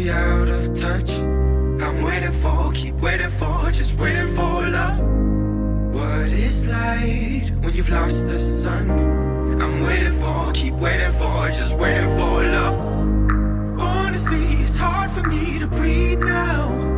we out of touch? I'm waiting for, keep waiting for, just waiting for love. What is light when you've lost the sun? I'm waiting for, keep waiting for, just waiting for love. Honestly, it's hard for me to breathe now.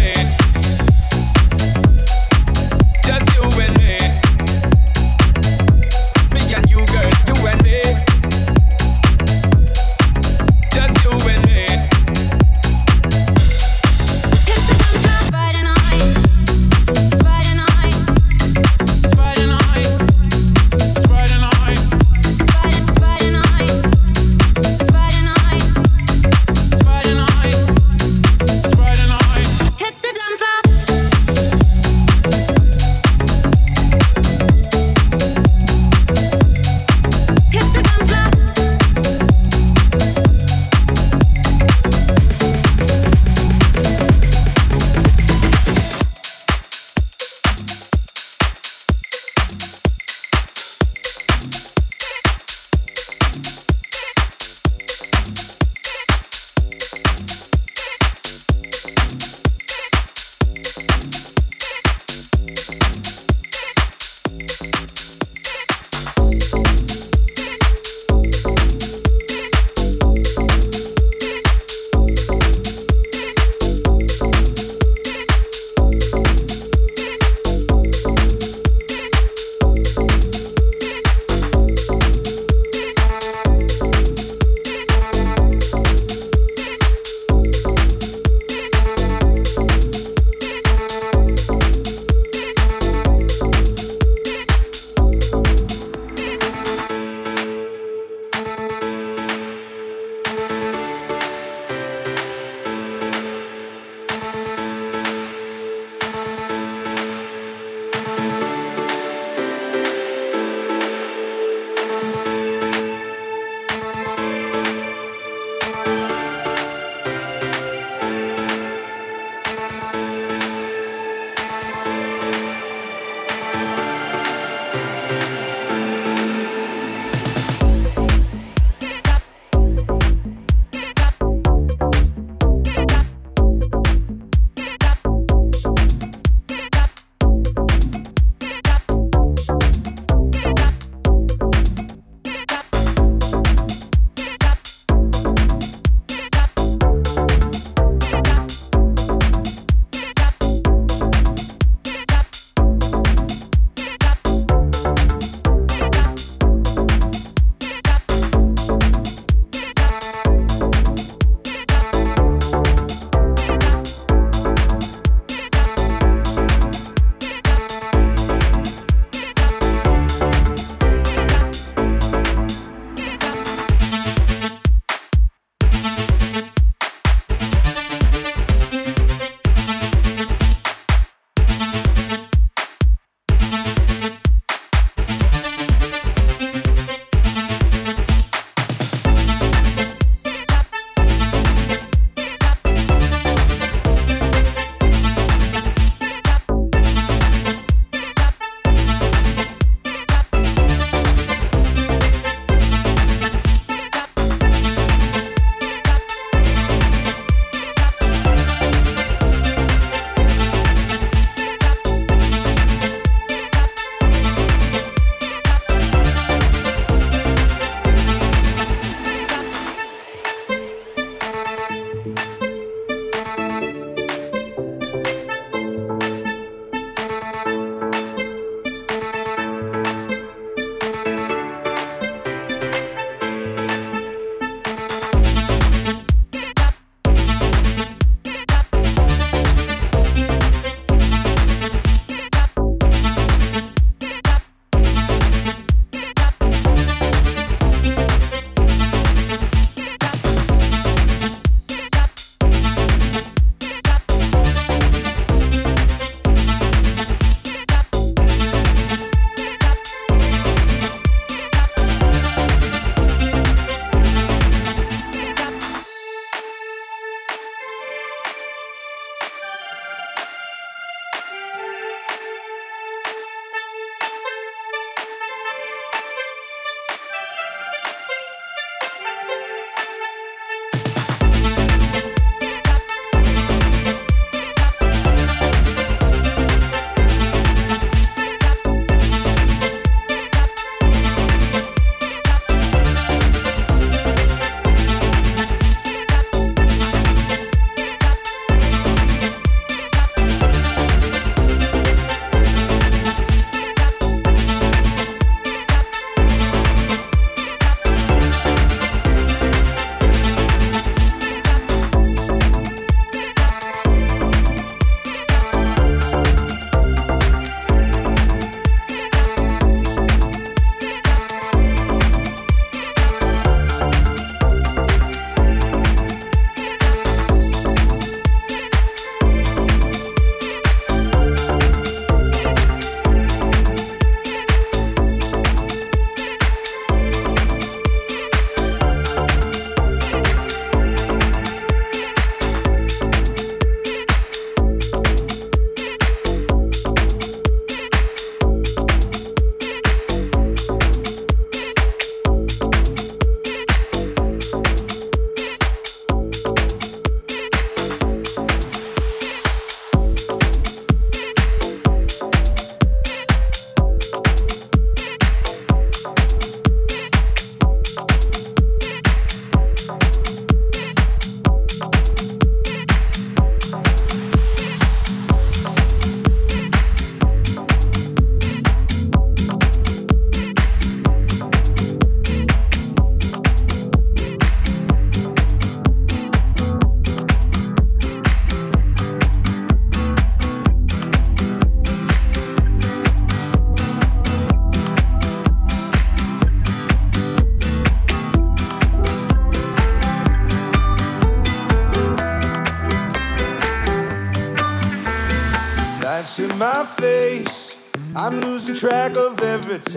Hit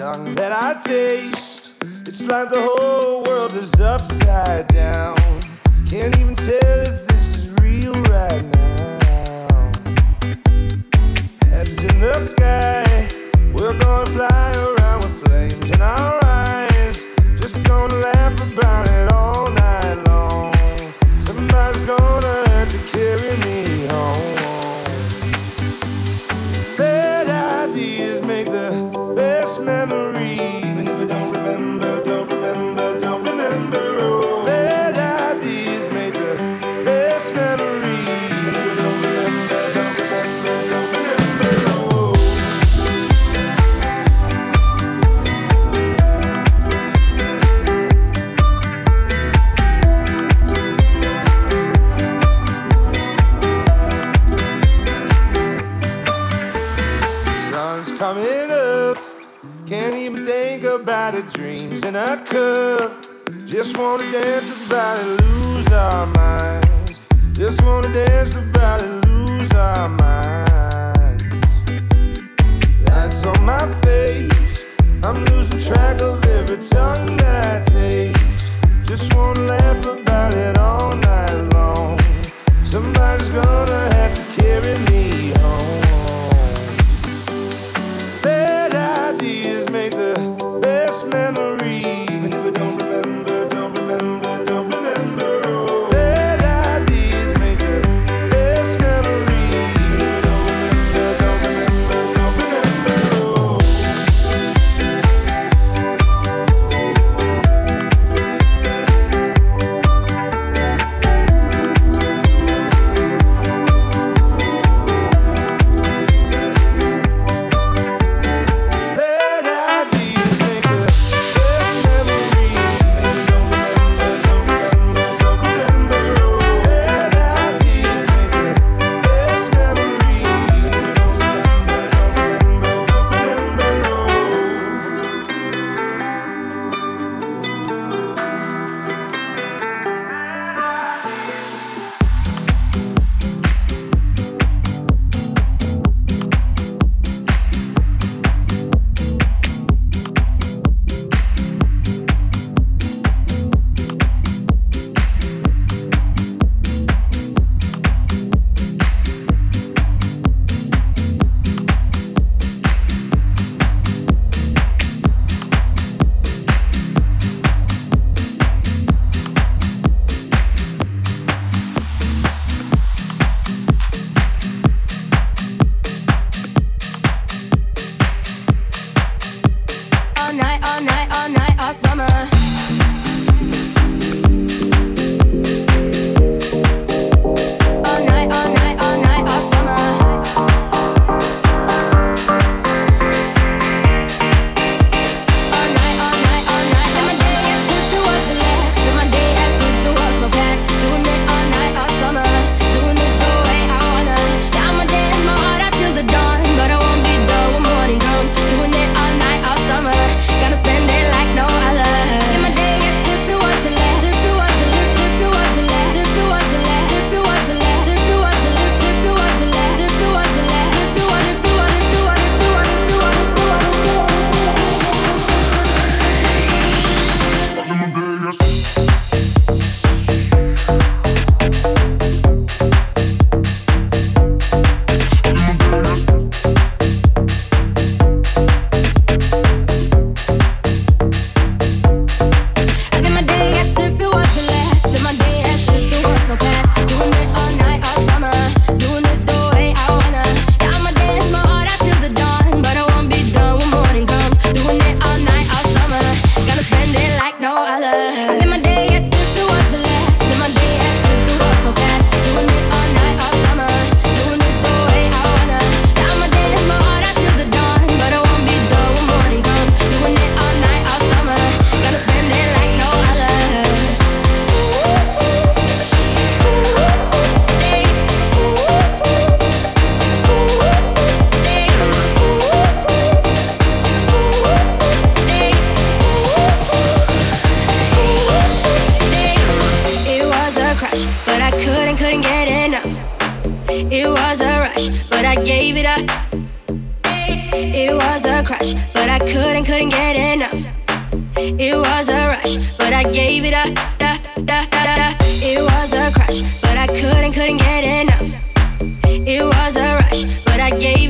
tongue that I taste. It's like the whole world is upside down. Can't even tell if this is real right now. Heads in the sky, we're gonna fly around with flames in our eyes. Just gonna laugh about it all night long. Somebody's gonna have to carry me home.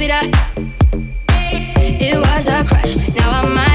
it. It was a crush, now I might.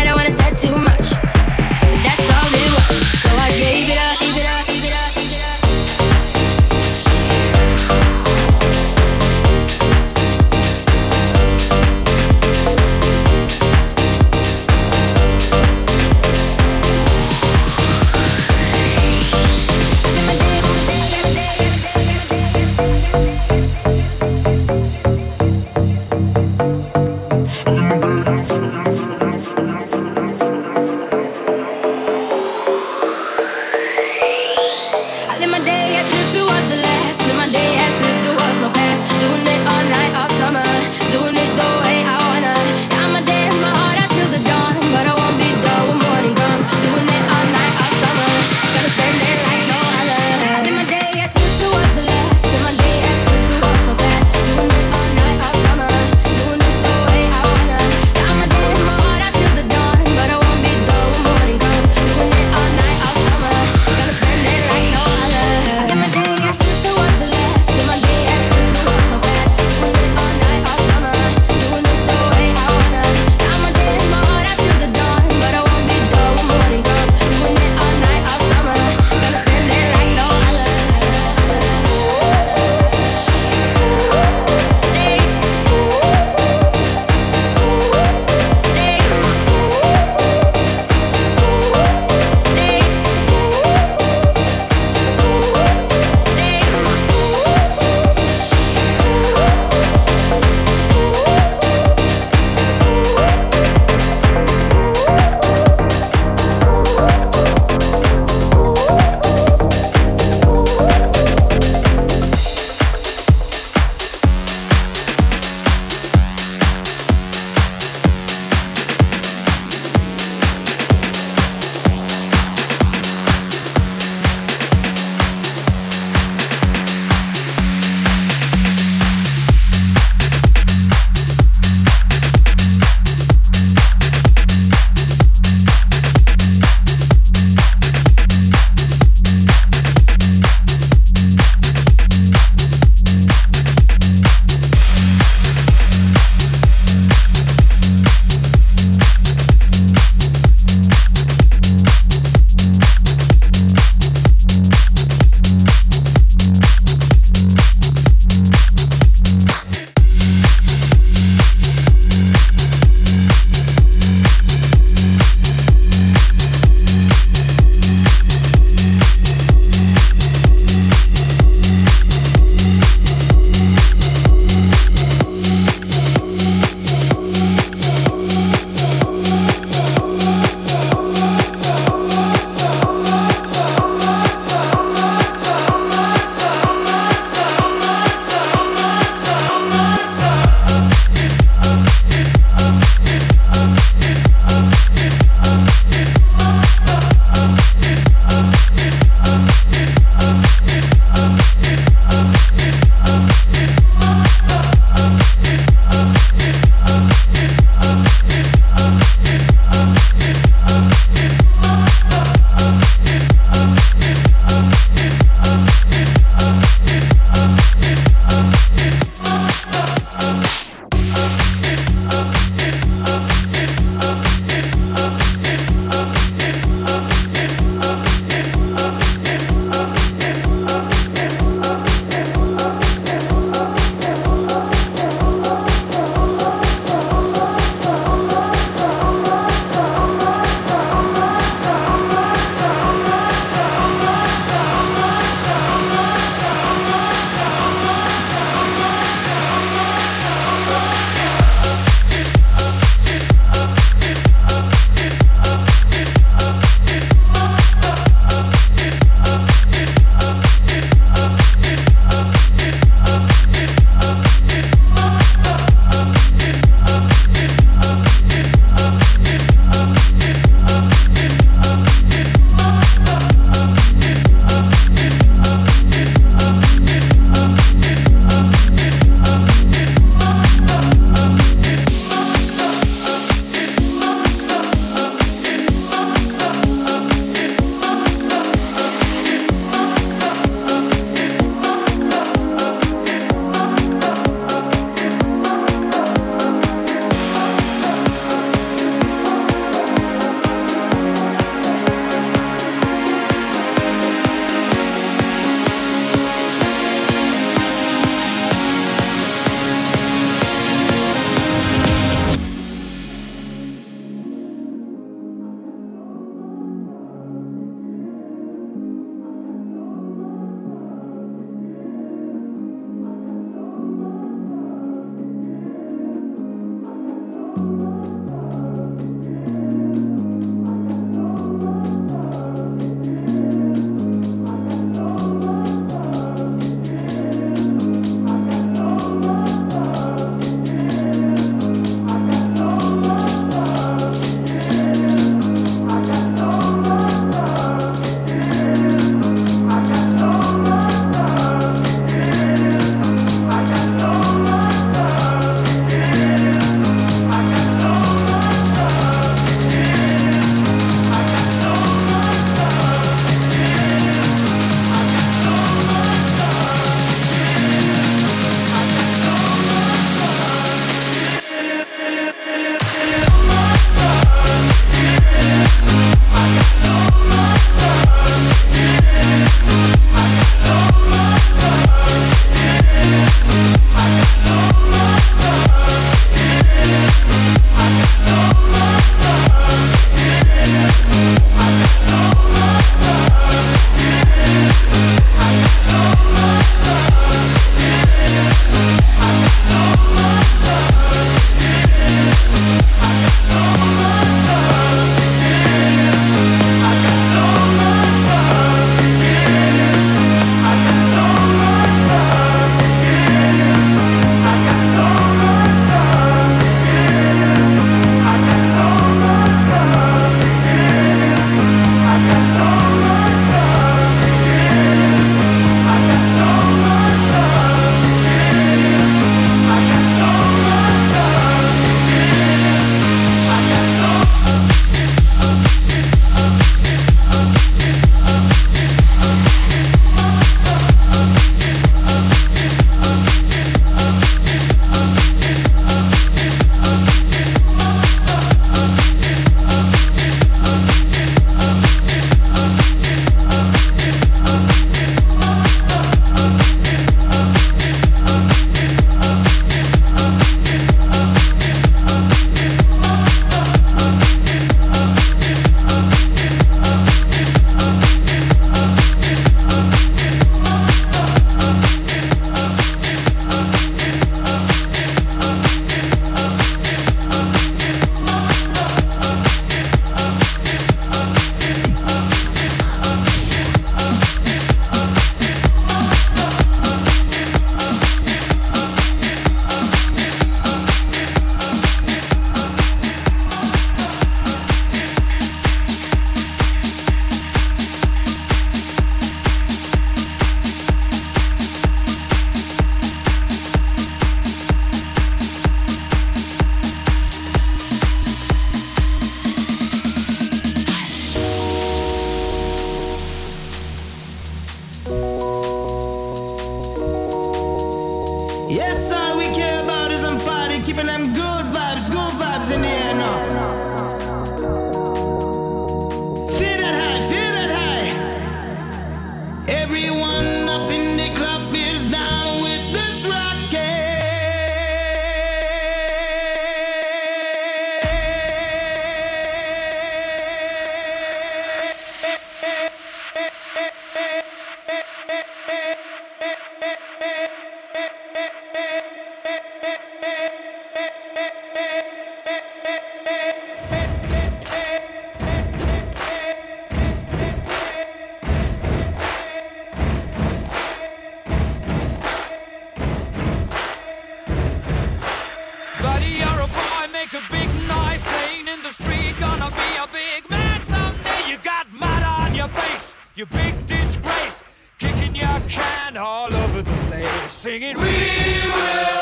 you big disgrace, kicking your can all over the place, singing, We will.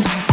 you.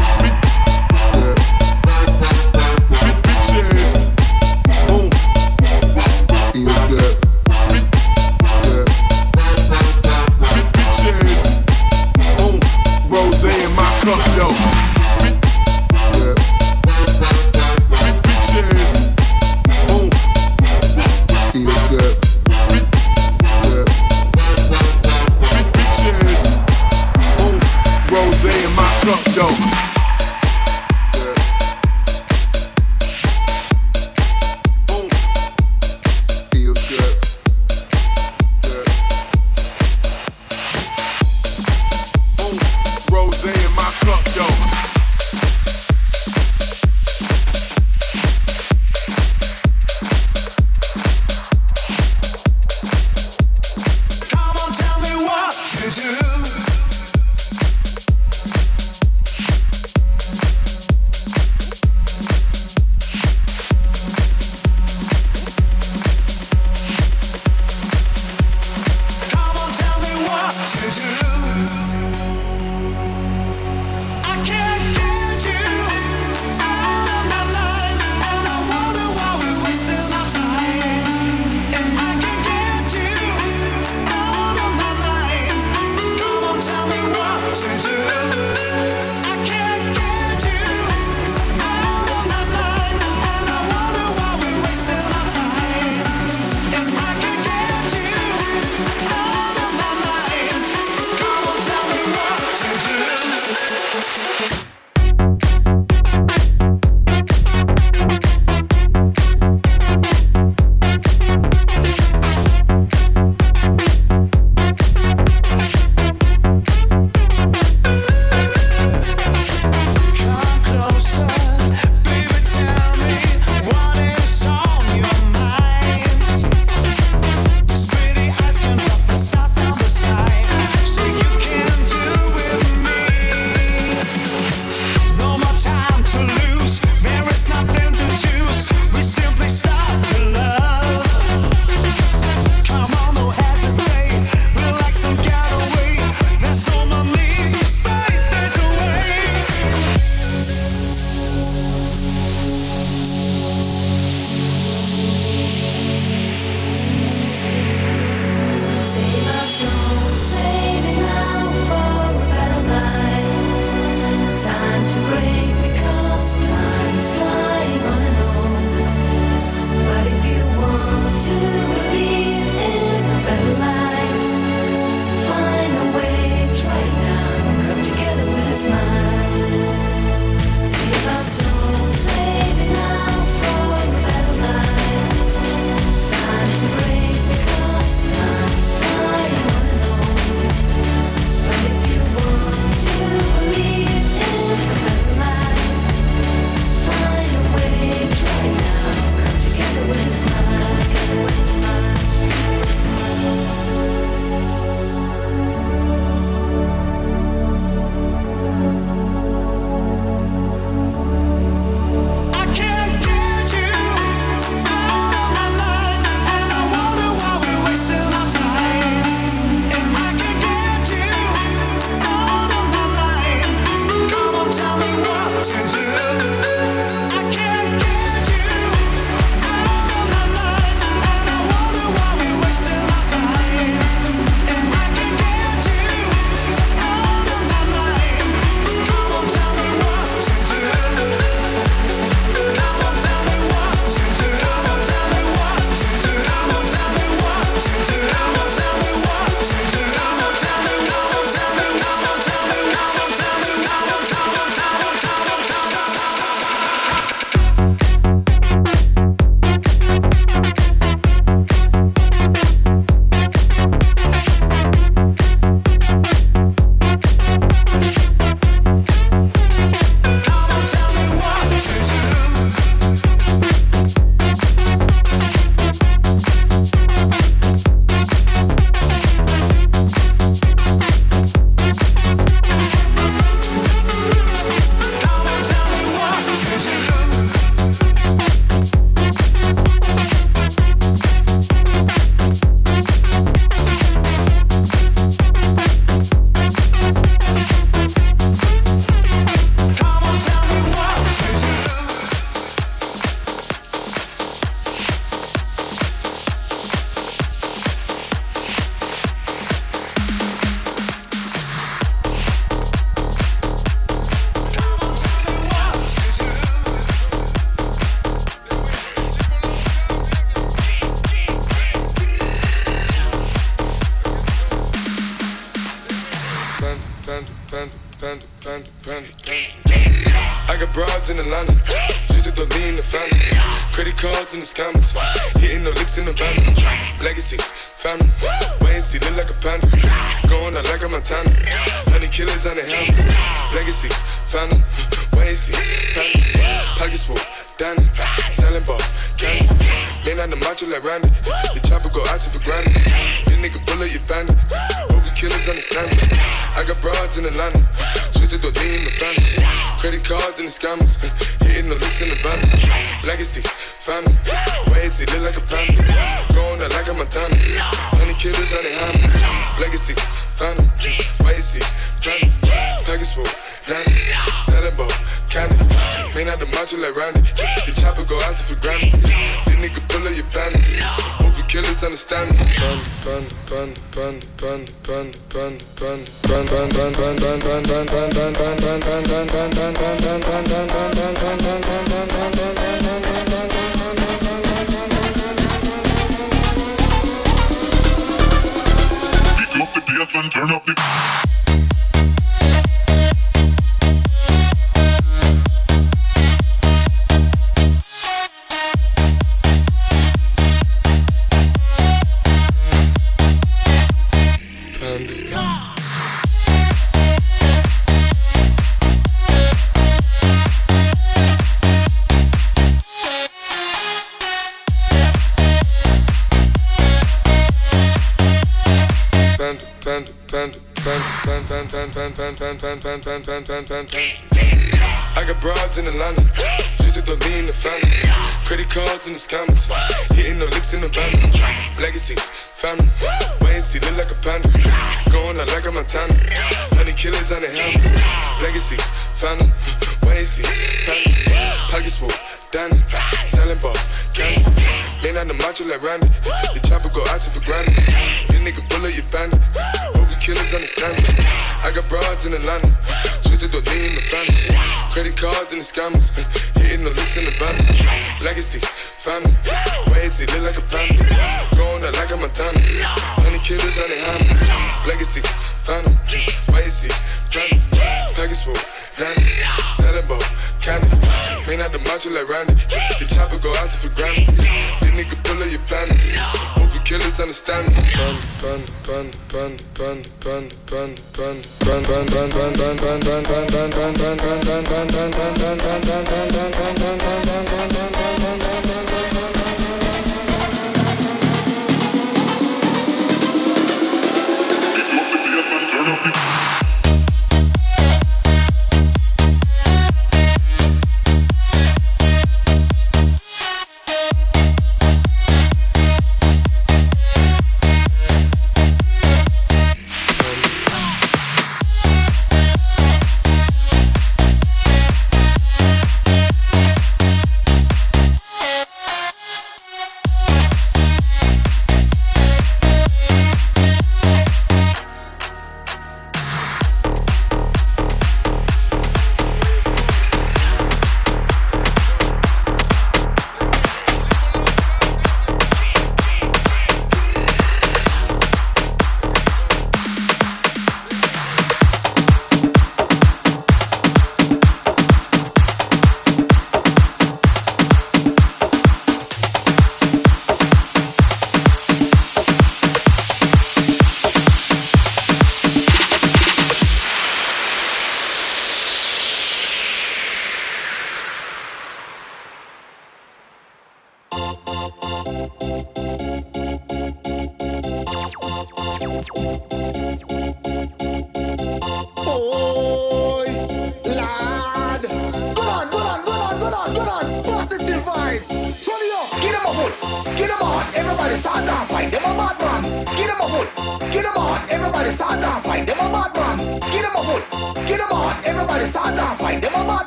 Burn. bun.